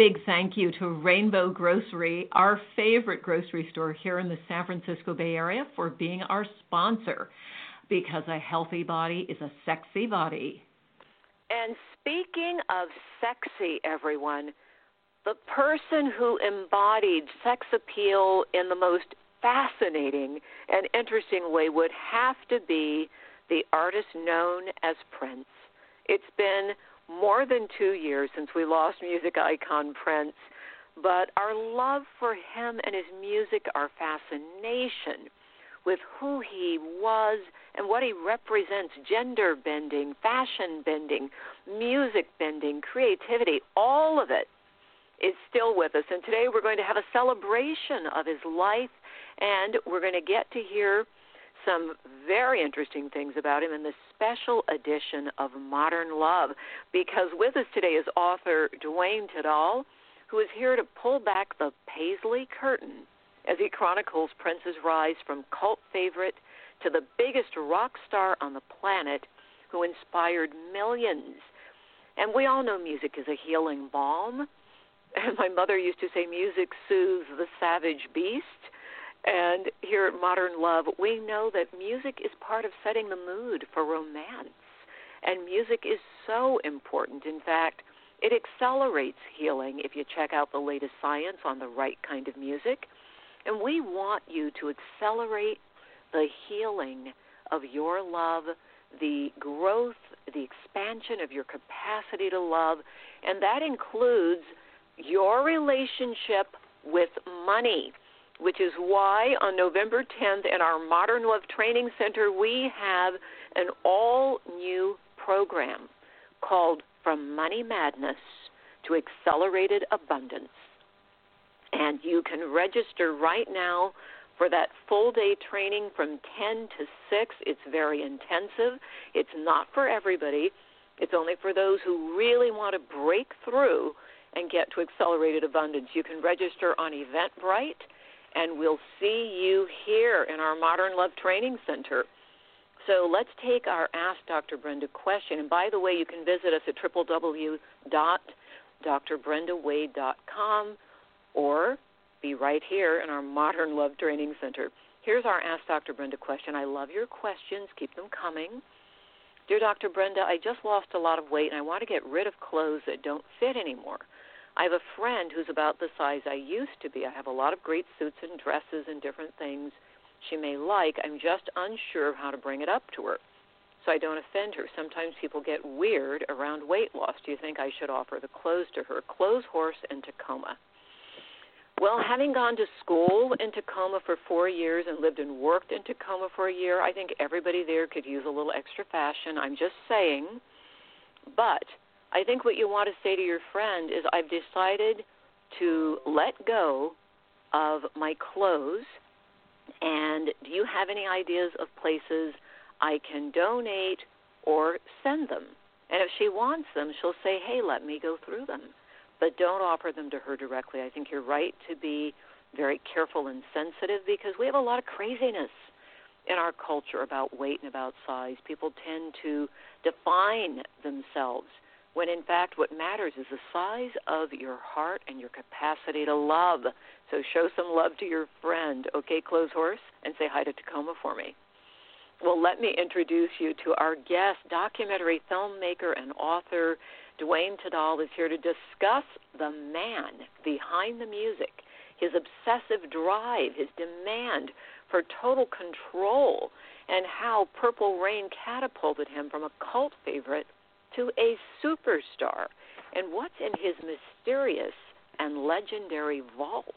Big thank you to Rainbow Grocery, our favorite grocery store here in the San Francisco Bay Area, for being our sponsor because a healthy body is a sexy body. And speaking of sexy, everyone, the person who embodied sex appeal in the most fascinating and interesting way would have to be the artist known as Prince. It's been more than two years since we lost music icon Prince, but our love for him and his music, our fascination with who he was and what he represents gender bending, fashion bending, music bending, creativity, all of it is still with us. And today we're going to have a celebration of his life, and we're going to get to hear some very interesting things about him in this special edition of Modern Love. Because with us today is author Duane Tudahl, who is here to pull back the paisley curtain as he chronicles Prince's rise from cult favorite to the biggest rock star on the planet who inspired millions. And we all know music is a healing balm. And my mother used to say music soothes the savage beast. And here at Modern Love, we know that music is part of setting the mood for romance. And music is so important. In fact, it accelerates healing if you check out the latest science on the right kind of music. And we want you to accelerate the healing of your love, the growth, the expansion of your capacity to love. And that includes your relationship with money which is why on November 10th in our Modern Love Training Center, we have an all new program called From Money Madness to Accelerated Abundance. And you can register right now for that full day training from 10 to 6. It's very intensive. It's not for everybody, it's only for those who really want to break through and get to accelerated abundance. You can register on Eventbrite and we'll see you here in our Modern Love Training Center. So let's take our Ask Dr. Brenda question. And by the way, you can visit us at www.drbrendawade.com or be right here in our Modern Love Training Center. Here's our Ask Dr. Brenda question. I love your questions. Keep them coming. Dear Dr. Brenda, I just lost a lot of weight and I want to get rid of clothes that don't fit anymore. I have a friend who's about the size I used to be. I have a lot of great suits and dresses and different things she may like. I'm just unsure of how to bring it up to her so I don't offend her. Sometimes people get weird around weight loss. Do you think I should offer the clothes to her? Clothes horse in Tacoma. Well, having gone to school in Tacoma for four years and lived and worked in Tacoma for a year, I think everybody there could use a little extra fashion. I'm just saying. But I think what you want to say to your friend is I've decided to let go of my clothes and do you have any ideas of places I can donate or send them? And if she wants them, she'll say, "Hey, let me go through them." But don't offer them to her directly. I think you're right to be very careful and sensitive because we have a lot of craziness in our culture about weight and about size. People tend to define themselves when in fact what matters is the size of your heart and your capacity to love. So show some love to your friend, okay, clothes Horse, and say hi to Tacoma for me. Well, let me introduce you to our guest, documentary filmmaker and author Duane Tudahl is here to discuss the man behind the music, his obsessive drive, his demand for total control, and how Purple Rain catapulted him from a cult favorite to a superstar and what's in his mysterious and legendary vault.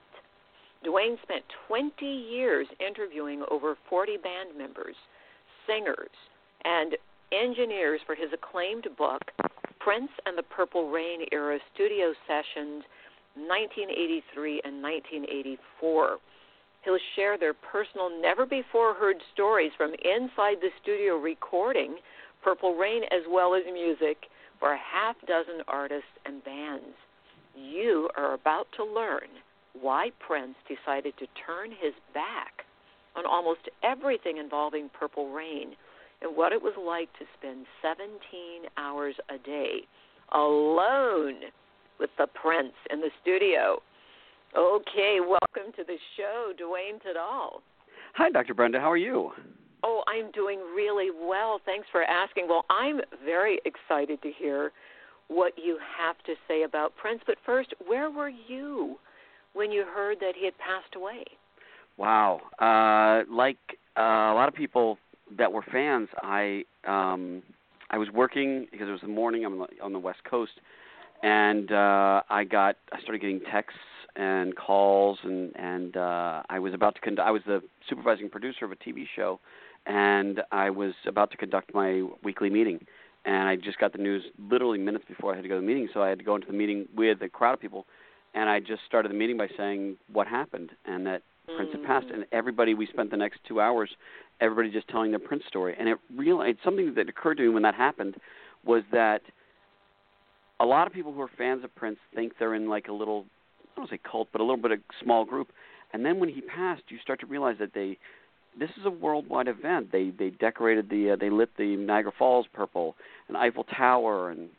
Duane spent 20 years interviewing over 40 band members, singers, and engineers for his acclaimed book, Prince and the Purple Rain Era Studio Sessions 1983 and 1984. He'll share their personal, never before heard stories from inside the studio recording Purple Rain as well as music for a half dozen artists and bands. You are about to learn why Prince decided to turn his back on almost everything involving Purple Rain and what it was like to spend 17 hours a day alone with the Prince in the studio. Okay, welcome to the show, Duane Tudahl. Hi, Dr. Brenda. How are you? Oh, I'm doing really well. Thanks for asking. Well, I'm very excited to hear what you have to say about Prince. But first, where were you when you heard that he had passed away? Wow. Uh, like uh, a lot of people that were fans, I um, I was working because it was the morning. I'm on the, on the West Coast, and uh, I got I started getting texts and calls, and and uh, I was about to conduct. I was the supervising producer of a TV show, and I was about to conduct my weekly meeting. And I just got the news literally minutes before I had to go to the meeting, so I had to go into the meeting with a crowd of people, and I just started the meeting by saying what happened and that Prince had passed, mm. and everybody we spent the next two hours, everybody just telling their Prince story, and it really it's something that occurred to me when that happened was that a lot of people who are fans of Prince think they're in like a little I don't say cult, but a little bit of small group, and then when he passed, you start to realize that they this is a worldwide event. They they decorated the uh, they lit the Niagara Falls purple, and Eiffel Tower, and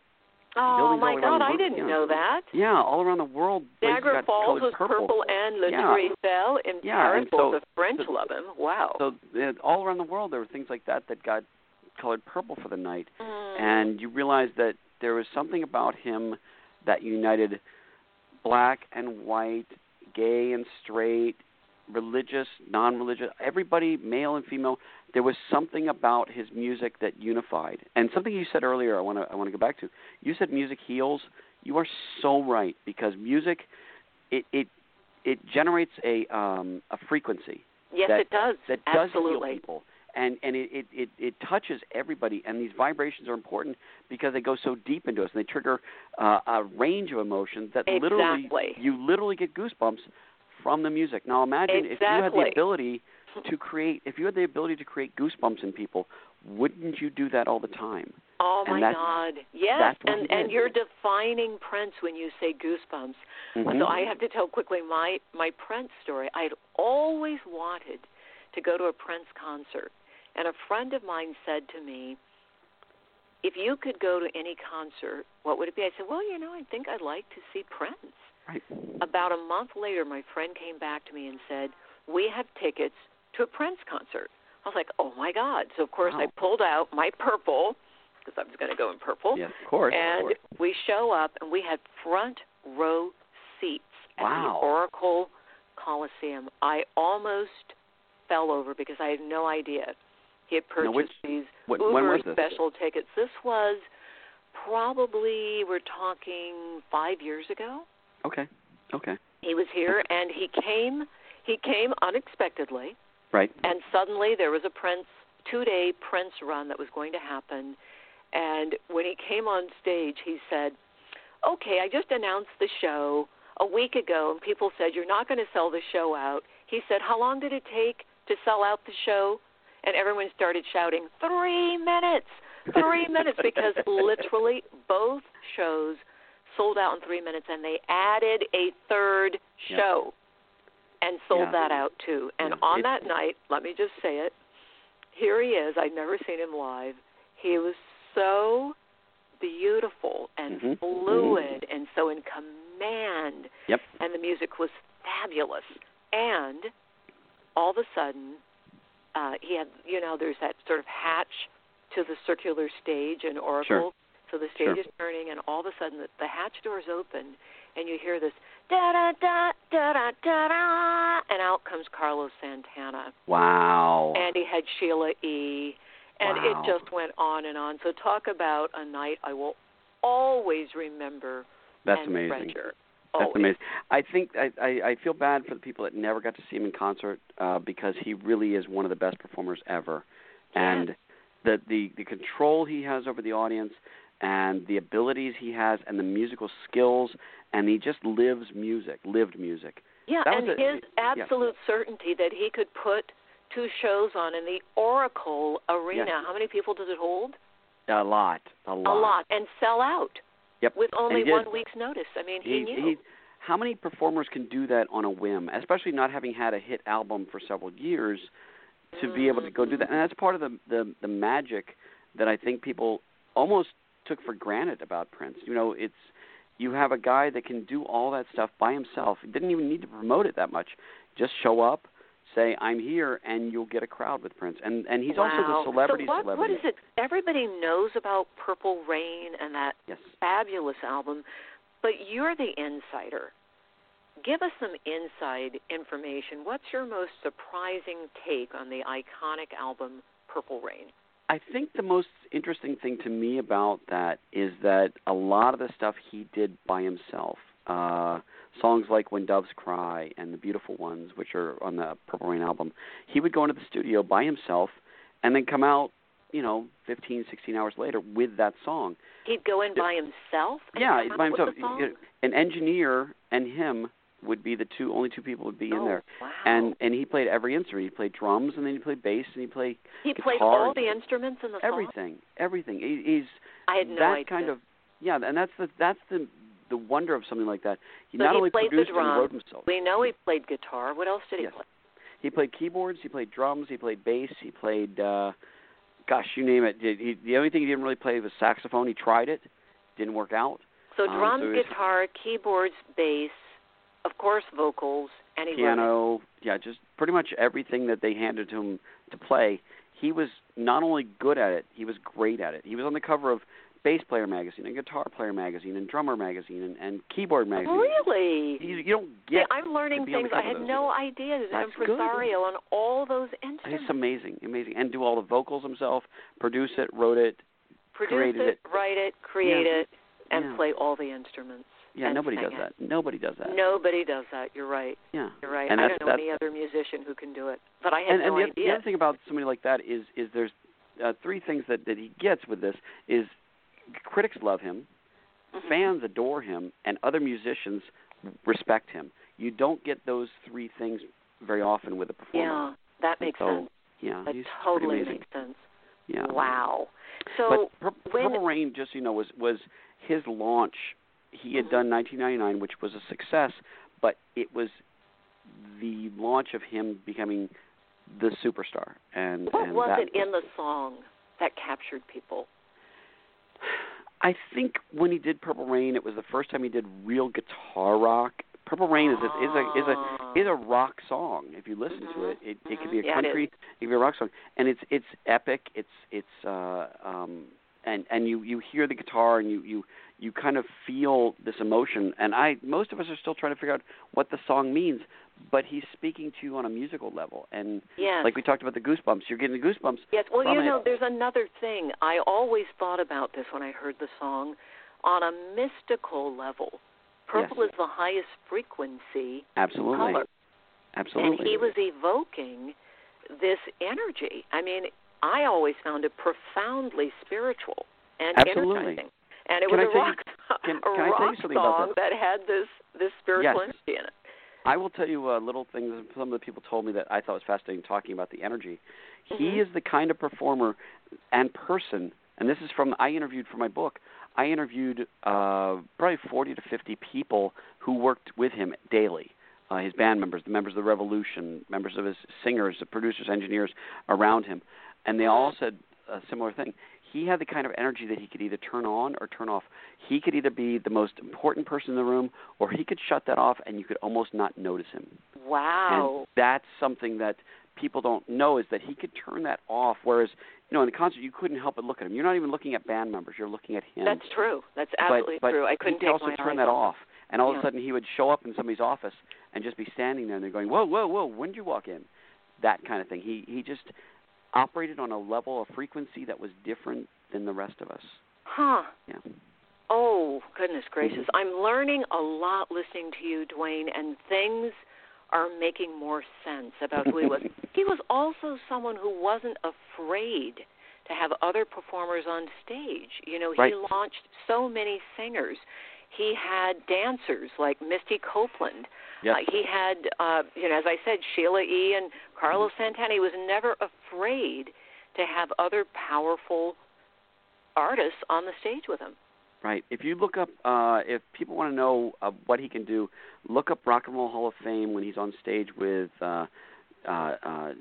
Oh my God! I didn't know that. Yeah, all around the world. Niagara Falls was purple. and Le yeah. Eiffel in yeah, Paris. so, the French so, love him. Wow. So uh, all around the world, there were things like that that got colored purple for the night, mm. and you realize that there was something about him that united black and white, gay and straight, religious, non-religious, everybody, male and female. There was something about his music that unified. And something you said earlier, I want to I want to go back to. You said music heals. You are so right because music, it it it generates a um a frequency. Yes, that, it does. That does Absolutely. heal people. And and it, it, it, it touches everybody, and these vibrations are important because they go so deep into us, and they trigger uh, a range of emotions that literally you literally get goosebumps from the music. Now imagine exactly. if you had the ability to create if you had the ability to create goosebumps in people, wouldn't you do that all the time? Oh and my God! Yes, and and you're defining Prince when you say goosebumps. Mhm. So I have to tell quickly my my Prince story. I had always wanted to go to a Prince concert, and a friend of mine said to me, "If you could go to any concert, what would it be?" I said, "Well, you know, I think I'd like to see Prince." Right. About a month later, my friend came back to me and said, "We have tickets to a Prince concert." I was like, "Oh my God!" So of course Wow. I pulled out my purple because I was going to go in purple. Yes, of course. And of course. we show up, and we had front row seats at Wow. the Oracle Coliseum. I almost fell over because I had no idea he had purchased which- these what- uber when was this? special tickets. This was probably we're talking five years ago. Okay. Okay. He was here, and he came. He came unexpectedly, Right. and suddenly there was a Prince two-day Prince run that was going to happen. And when he came on stage, he said, "Okay, I just announced the show a week ago, and people said you're not going to sell the show out." He said, "How long did it take to sell out the show?" And everyone started shouting, three minutes, three minutes, because literally both shows sold out in three minutes, and they added a third Yeah. show and sold Yeah. that out too. And Yeah. on that night, let me just say it, here he is. I'd never seen him live. He was so beautiful and Mhm. fluid and so in command Yep. and the music was fabulous. And all of a sudden, uh, he had, you know, there's that sort of hatch to the circular stage in Oracle. So the stage Sure. is turning, and all of a sudden the, the hatch doors open, and you hear this da da da da da da da, and out comes Carlos Santana, Wow. and he had Sheila E. And Wow. it just went on and on. So talk about a night I will always remember That's amazing. treasure. That's Always. amazing. I think I, I I feel bad for the people that never got to see him in concert uh, because he really is one of the best performers ever, Yeah. and the the the control he has over the audience, and the abilities he has and the musical skills and he just lives music, lived music. Yeah, That and a- his absolute certainty that he could put two shows on in the Oracle Arena. Yes. How many people does it hold? A lot, a lot. A lot, and sell out Yep. with only And he did. one week's notice. I mean, he, he, knew. he how many performers can do that on a whim, especially not having had a hit album for several years to be able to go do that. Mm. And that's part of the the the magic that I think people almost took for granted about Prince. You know, it's you have a guy that can do all that stuff by himself. He didn't even need to promote it that much. Just show up, say I'm here and you'll get a crowd with Prince. And and he's also the celebrity so what, celebrity. What is it? Everybody knows about Purple Rain and that Yes. fabulous album, but you're the insider. Give us some inside information. What's your most surprising take on the iconic album Purple Rain? I think the most interesting thing to me about that is that a lot of the stuff he did by himself, uh, songs like When Doves Cry and The Beautiful Ones, which are on the Purple Rain album, he would go into the studio by himself and then come out, you know, 15, 16 hours later with that song. He'd go in by himself. Yeah, by himself. the song? You know, An engineer and him would be the two only two people would be in Oh, there. Wow. And and he played every instrument. He played drums and then he played bass and he played he played all the instruments in the song. everything, everything. He, he's I had no that idea. kind of yeah, and that's the that's the the wonder of something like that. He So not he only played the produced and drums. wrote himself. We know he played guitar. What else did he Yes. play? He played keyboards, he played drums, he played bass, he played uh gosh, you name it. He, he, the only thing he didn't really play was saxophone. He tried it, didn't work out. So Um, drums, so was- guitar, keyboards, bass, of course vocals, and he wrote. Piano, yeah, just pretty much everything that they handed to him to play. He was not only good at it, he was great at it. He was on the cover of Bass Player magazine and Guitar Player magazine and Drummer magazine and, and Keyboard magazine. Really? You, you don't get I'm learning to be on the things I had no idea. An That's good. impresario on all those instruments. It's amazing, amazing, and do all the vocals himself, produce it, wrote it. Produce created it, it. write it, create Yeah. it, and Yeah. play all the instruments. Yeah, and nobody does it. that. Nobody does that. Nobody does that. You're right. Yeah. You're right. And I don't know any other musician who can do it. But I had and, and no the, other- the other thing about somebody like that is is there's uh, three things that that he gets with this is critics love him, Mhm. fans adore him, and other musicians respect him. You don't get those three things very often with a performer. Yeah, that makes so, sense. Yeah, That totally makes sense. Yeah. Wow. So but Pur- when- Purple Rain, just so you know, was was his launch. He had done 1999, which was a success, but it was the launch of him becoming the superstar. And what and was that it in the song that captured people? I think when he did Purple Rain, it was the first time he did real guitar rock. Purple Rain is a is a is a is a rock song. If you listen to Mhm. it, it, it could Mhm. be a Yeah, country, is. it could be a rock song, and it's it's epic. It's it's uh um and and you you hear the guitar and you you you kind of feel this emotion. And I most of us are still trying to figure out what the song means, but he's speaking to you on a musical level. And Yes. like we talked about the goosebumps, you're getting the goosebumps. Yes, well, you it. know, there's another thing. I always thought about this when I heard the song. On a mystical level, purple Yes. is the highest frequency Absolutely, color. absolutely. And he was evoking this energy. I mean, I always found it profoundly spiritual and Absolutely. energizing. And it Can was I a tell you- rock, can- a can I tell you rock something about song that had this this spiritual Yes. energy in it. I will tell you uh, little things. Some of the people told me that I thought was fascinating talking about the energy. He Mhm. is the kind of performer and person, and this is from I interviewed for my book. I interviewed uh, probably 40 to 50 people who worked with him daily. Uh, his band members, the members of the Revolution, members of his singers, the producers, engineers around him, and they all said a similar thing. He had the kind of energy that he could either turn on or turn off. He could either be the most important person in the room, or he could shut that off, and you could almost not notice him. Wow. And that's something that people don't know is that he could turn that off. Whereas, you know, in the concert, you couldn't help but look at him. You're not even looking at band members; you're looking at him. That's true. That's absolutely but, but true. I couldn't he could also turn that off. off. And all of a sudden, he would show up in somebody's office and just be standing there, and they're going, "Whoa, whoa, whoa! When did you walk in?" That kind of thing. He he just operated on a level of frequency that was different than the rest of us. Huh. Yeah. Oh, goodness gracious. Mhm. I'm learning a lot listening to you, Duane, and things are making more sense about who he was. he was also someone who wasn't afraid to have other performers on stage. You know, Right. he launched so many singers. He had dancers like Misty Copeland. Yes. Uh, he had, uh, you know, as I said, Sheila E. and Carlos Mm-hmm. Santana. He was never afraid to have other powerful artists on the stage with him. Right. If you look up, uh, if people want to know uh, what he can do, look up Rock and Roll Hall of Fame when he's on stage with uh, uh, uh,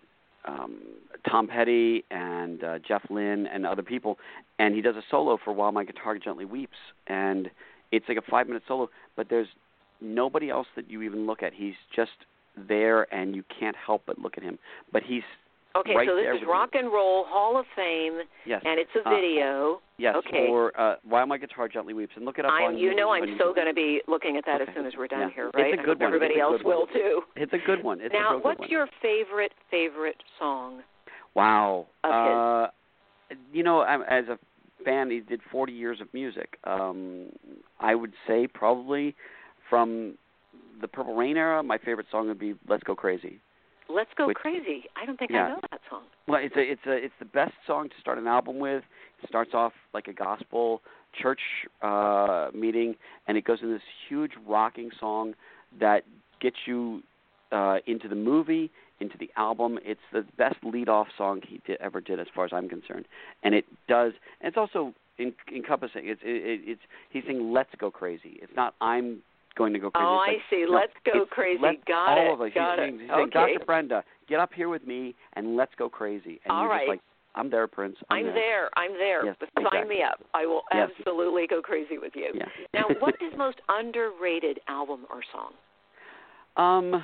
um, Tom Petty and uh, Jeff Lynne and other people, and he does a solo for "While My Guitar Gently Weeps," and it's like a five-minute solo, but there's nobody else that you even look at. He's just there, and you can't help but look at him. But he's Okay, right so this is Rock and Roll Hall of Fame, yes, and it's a Uh, video. yes, okay. or uh, "While My Guitar Gently Weeps," and look it up I'm, on you know, I'm so going to be looking at that as soon as we're done Yeah. here, It's right? a I good one. Everybody else one. will too. It's a good one. It's a now, what's one. your favorite favorite song? Wow. uh, you know, I'm, as a fan, he did 40 years of music. Um, I would say probably from the Purple Rain era, my favorite song would be "Let's Go Crazy." Let's Go Which- Crazy. I don't think yeah. I know that song. Well, it's a it's a it's the best song to start an album with. It starts off like a gospel church uh meeting and it goes in this huge rocking song that gets you uh into the movie, into the album. It's the best lead off song he did, ever did as far as I'm concerned. And it does and it's also in, encompassing it's it, it, it's he's saying let's go crazy. It's not I'm going to go crazy. Oh, It's I see. no, Let's go crazy. let Got all it. Of us. Got he's it. saying, he's saying, okay. Dr. Brenda, get up here with me and let's go crazy. And All you're right. just like, I'm there, Prince. I'm, I'm there. I'm there. Yes, Sign exactly. me up. I will Yes. absolutely go crazy with you. Yeah. Now, what is most underrated album or song? um,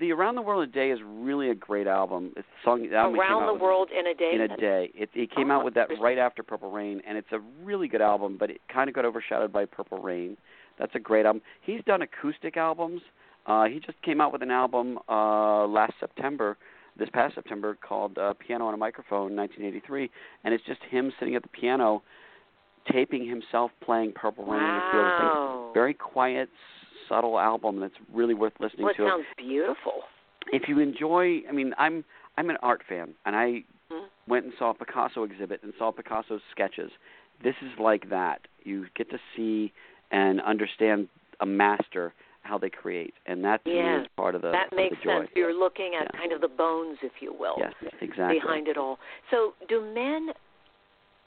the Around the World in a Day is really a great album. It's a song. The album Around the World in a Day. in a day. It, he came Oh, out with that right after Purple Rain, and it's a really good album. But it kind of got overshadowed by Purple Rain. That's a great album. He's done acoustic albums. Uh, he just came out with an album uh, last September, this past September, called uh, "Piano and a Microphone" 1983, and it's just him sitting at the piano, taping himself playing Purple Rain and a few other. Wow. Very quiet, subtle album that's really worth listening Well, it to. sounds beautiful. If you enjoy, I mean, I'm I'm an art fan, and I Mhm. went and saw a Picasso exhibit and saw Picasso's sketches. This is like that. You get to see and understand a master how they create, and that to me Yeah, is part of the that makes the sense. You're looking at Yeah. kind of the bones, if you will, Yes, exactly. behind it all. So, do men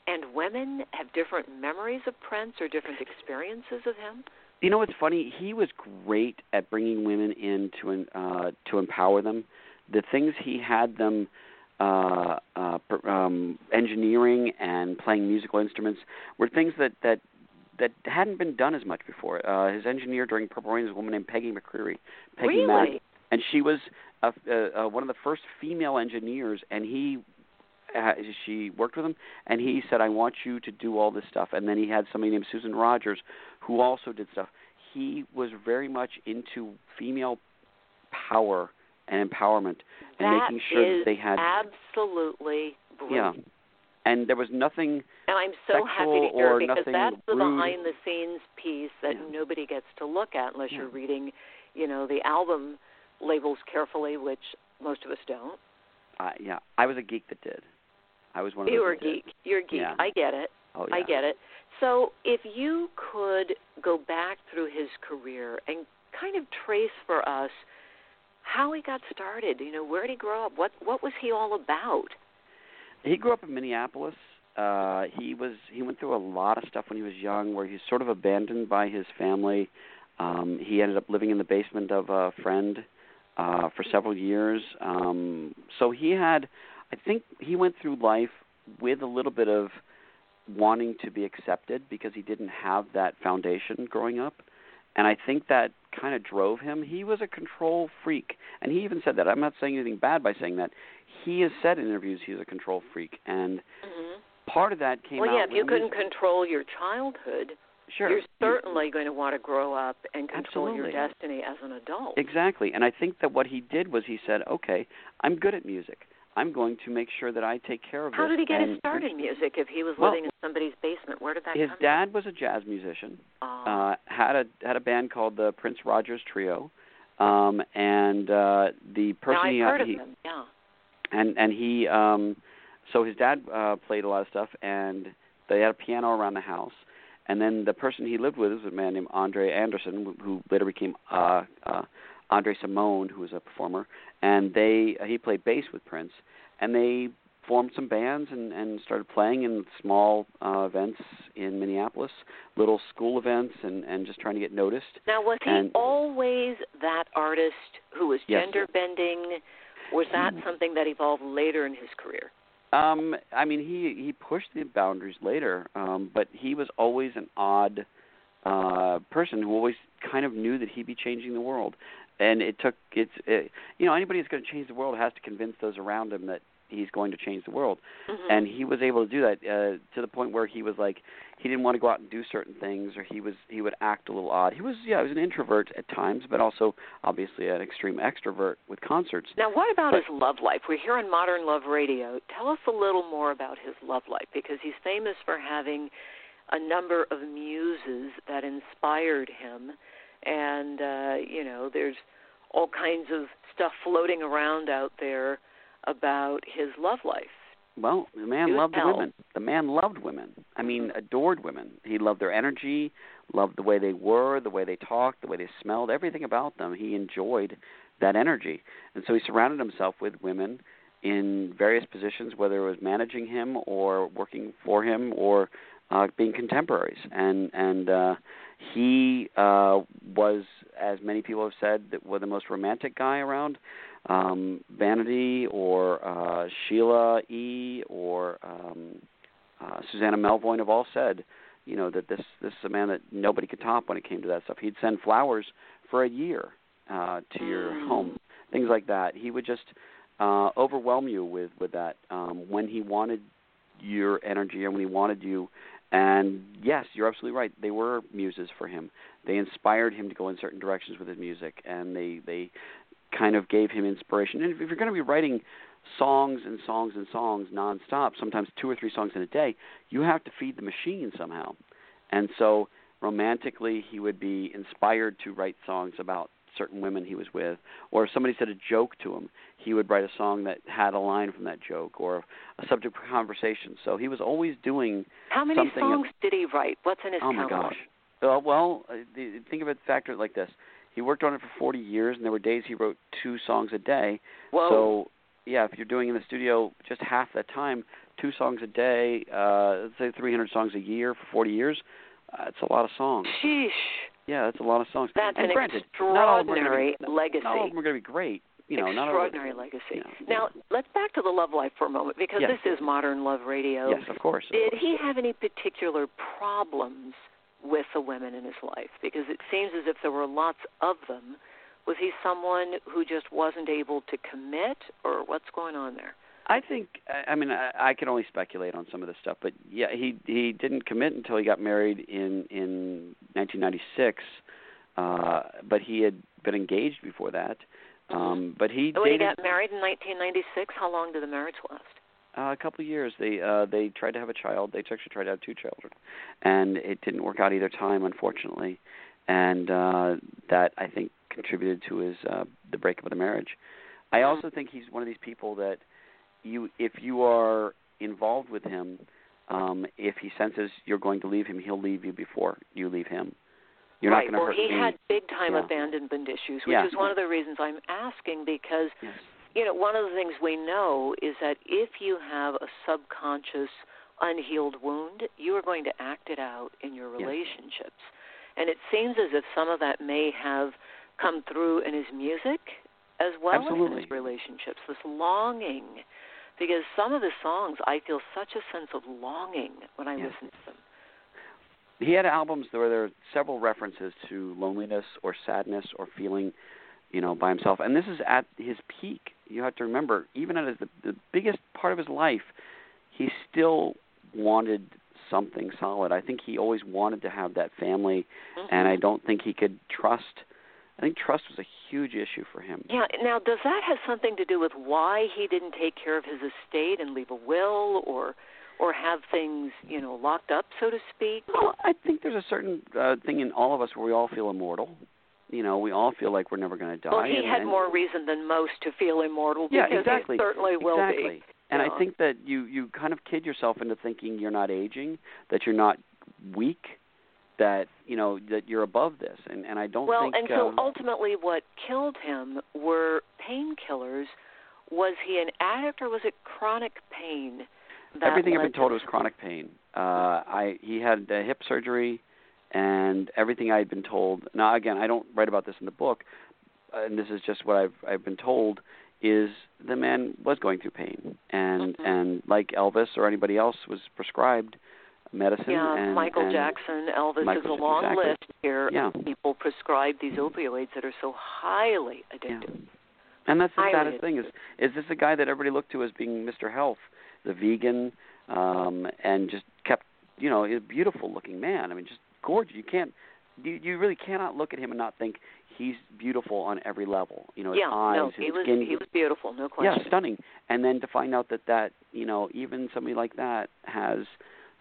and women have different memories of Prince or different experiences of him? You know what's funny? He was great at bringing women in to uh, to empower them. The things he had them uh, uh, um, engineering and playing musical instruments were things that that that hadn't been done as much before. Uh, his engineer during Purple Rain is a woman named Peggy McCreary. Peggy really? Mack, and she was a, a, a, one of the first female engineers, and he. Uh, she worked with him, and he said, "I want you to do all this stuff." And then he had somebody named Susan Rogers, who also did stuff. He was very much into female power and empowerment, and That making sure that they had absolutely yeah. And there was nothing. And I'm so happy to hear because that's the rude. behind the scenes piece that Yeah. nobody gets to look at unless Yeah. you're reading, you know, the album labels carefully, which most of us don't. Uh, yeah, I was a geek that did. I was one of You were a that did. geek. You're a geek. Yeah. I get it. Oh yeah. I get it. So if you could go back through his career and kind of trace for us how he got started, you know, where did he grow up? What what was he all about? He grew up in Minneapolis. Uh he was he went through a lot of stuff when he was young where he's sort of abandoned by his family. Um he ended up living in the basement of a friend uh for several years. Um so he had I think he went through life with a little bit of wanting to be accepted because he didn't have that foundation growing up. And I think that kind of drove him. He was a control freak. And he even said that. I'm not saying anything bad by saying that. He has said in interviews he's a control freak. And hmm part of that came out. Well, yeah, if you couldn't music. control your childhood, Sure. you're certainly going to want to grow up and control your destiny as an adult. Exactly. And I think that what he did was he said, "Okay, I'm good at music. I'm going to make sure that I take care of it. How did he get his start in music if he was Well, living in somebody's basement? Where did that His come dad was a jazz musician. Oh, Uh had a had a band called the Prince Rogers Trio. Um and uh the person now I've he, heard of he him. Yeah. and and he um so his dad uh, played a lot of stuff, and they had a piano around the house. And then the person he lived with was a man named Andre Anderson, who later became uh, uh, Andre Cymone, who was a performer. And they uh, he played bass with Prince, and they formed some bands and, and started playing in small uh, events in Minneapolis, little school events, and, and just trying to get noticed. Now, was he and, always that artist who was Yes. gender bending? Was that something that evolved later in his career? Um, I mean, he he pushed the boundaries later, um, but he was always an odd uh, person who always kind of knew that he'd be changing the world. And it took it's it, you know anybody who's going to change the world has to convince those around him that he's going to change the world. Mhm. And he was able to do that uh, to the point where he was like he didn't want to go out and do certain things, or he was he would act a little odd. He was yeah, he was an introvert at times, but also obviously an extreme extrovert with concerts. Now, what about But- his love life? We're here on Modern Love Radio. Tell us a little more about his love life because he's famous for having a number of muses that inspired him. And, uh, you know, there's all kinds of stuff floating around out there about his love life. Well, the man loved women. The man loved women. I mean, adored women. He loved their energy, loved the way they were, the way they talked, the way they smelled, everything about them. He enjoyed that energy. And so he surrounded himself with women in various positions, whether it was managing him or working for him or uh, being contemporaries. And and uh, he uh, was, as many people have said, that was the most romantic guy around um, Vanity or uh, Sheila E. or um, uh, Susanna Melvoin have all said, you know, that this this is a man that nobody could top when it came to that stuff. He'd send flowers for a year uh, to your Mm. home, things like that. He would just uh, overwhelm you with with that um, when he wanted your energy and when he wanted you. And yes, you're absolutely right. They were muses for him. They inspired him to go in certain directions with his music, and they they kind of gave him inspiration. And if, you're going to be writing songs and songs and songs nonstop, sometimes two or three songs in a day, you have to feed the machine somehow. And so romantically, he would be inspired to write songs about certain women he was with, or if somebody said a joke to him, he would write a song that had a line from that joke or a subject for conversation. So he was always doing How many songs did he write? What's in his Oh my gosh. Uh, well, uh, the- think of it, factor like this. He worked on it for 40 years, and there were days he wrote two songs a day. Whoa. So, yeah, if you're doing in the studio just half that time, two songs a day, uh, let's say 300 songs a year for 40 years, uh, it's a lot of songs. Sheesh. Yeah, that's a lot of songs. That's and an granted, not all of them are gonna extraordinary be, legacy. Not all of them are going to be great. You know, not all extraordinary legacy. you know, Now, let's back to the love life for a moment because Yes. this is modern love radio. Yes, of course. of Did course. he have any particular problems with the women in his life? Because it seems as if there were lots of them. Was he someone who just wasn't able to commit, or what's going on there? I think I I mean I, I can only speculate on some of this stuff, but yeah, he he didn't commit until he got married in in 1996. Uh, but he had been engaged before that. Um, but he when he got married in 1996, how long did the marriage last? Uh, a couple of years. They uh, they tried to have a child. They actually tried to have two children, and it didn't work out either time, unfortunately. And uh, that I think contributed to his uh, the breakup of the marriage. I also think he's one of these people that you if you are involved with him, um, if he senses you're going to leave him, he'll leave you before you leave him. You're right. not going to well, hurt he me. had big time Yeah. abandonment issues, which Yeah. is one of the reasons I'm asking because Yes. You know, one of the things we know is that if you have a subconscious unhealed wound, you are going to act it out in your Yes. relationships. And it seems as if some of that may have come through in his music as well as in his relationships, this longing. Because some of the songs, I feel such a sense of longing when I Yes. listen to them. he had albums where there were several references to loneliness or sadness or feeling, you know, by himself. And this is at his peak. You have to remember, even at his, the, the biggest part of his life, he still wanted something solid. I think he always wanted to have that family, and I don't think he could trust. I think trust was a huge issue for him. Yeah. Now, does that have something to do with why he didn't take care of his estate and leave a will, or, or have things, you know, locked up, so to speak? Well, I think there's a certain uh, thing in all of us where we all feel immortal. You know, we all feel like we're never going to die. Well, he and, had and, more reason than most to feel immortal Yeah, exactly. he certainly will exactly. be. and Yeah. I think that you you kind of kid yourself into thinking you're not aging, that you're not weak, that you know that you're above this, and and I don't well, think. and so um, ultimately, what killed him were painkillers. Was he an addict or was it chronic pain? That everything I've been told to- was chronic pain. Uh, I he had uh, hip surgery, and everything I had been told. Now again, I don't write about this in the book, and this is just what I've I've been told is the man was going through pain, and Mhm. and like Elvis or anybody else was prescribed medicine. Yeah, and, Michael and Jackson, Elvis Michael- is a long exactly. list here Yeah. of people prescribed these opioids that are so highly addictive. Yeah. And that's the I saddest would- thing is is this a guy that everybody looked to as being Mr. Health, the vegan, um, and just kept you know a beautiful looking man. I mean, just gorgeous. You can't you you really cannot look at him and not think he's beautiful on every level. You know, his yeah, eyes, no, his he was skin. he was beautiful, no question. yeah, stunning. And then to find out that that you know even somebody like that has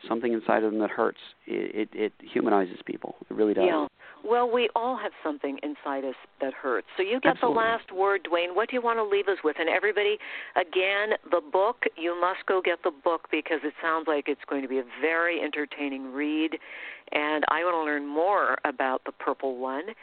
something inside of them that hurts. It it, it humanizes people. It really does. Yeah. Well, we all have something inside us that hurts. So you get Absolutely. the last word, Duane. What do you want to leave us with? And everybody, again, the book, you must go get the book because it sounds like it's going to be a very entertaining read. And I want to learn more about the purple one.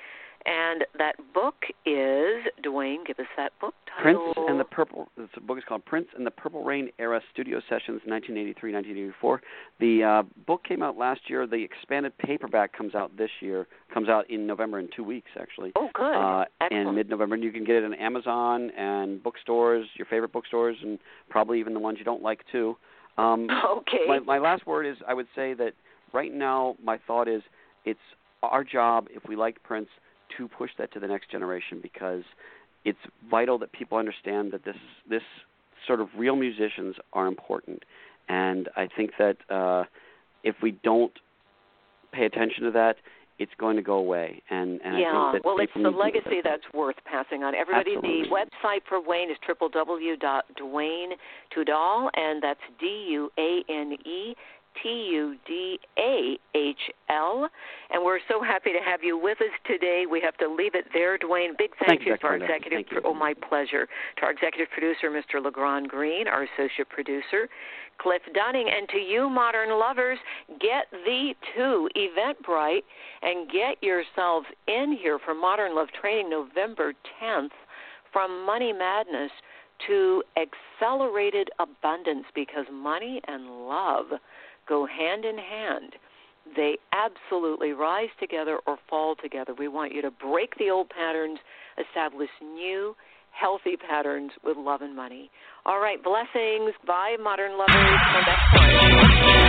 And that book is, Duane, give us that book title. Prince and the Purple. This book is called Prince and the Purple Rain Era Studio Sessions, 1983-1984. The uh, book came out last year. The expanded paperback comes out this year. Comes out in November in two weeks, actually. Oh, good. Uh, Excellent. in mid-November, and you can get it on Amazon and bookstores, your favorite bookstores, and probably even the ones you don't like too. Um, Okay. my, my last word is I would say that right now my thought is it's our job if we like Prince to push that to the next generation because it's vital that people understand that this this sort of real musicians are important and I think that uh if we don't pay attention to that it's going to go away and and yeah, I think that well, it's the legacy that's worth passing on. Everybody, Absolutely. the website for Wayne is www.duane and that's D U A N E T U D A H L. And we're so happy to have you with us today. We have to leave it there, Duane. Big thank Thank you, to our executive. You. Oh, my pleasure. To our executive producer, Mr. Legrand Green, our associate producer, Cliff Dunning, and to you, modern lovers, get thee to Eventbrite and get yourselves in here for Modern Love Training November 10th from Money Madness to accelerated abundance because money and love go hand in hand. They absolutely rise together or fall together. We want you to break the old patterns, establish new, healthy patterns with love and money. All right, blessings. Bye, modern lovers.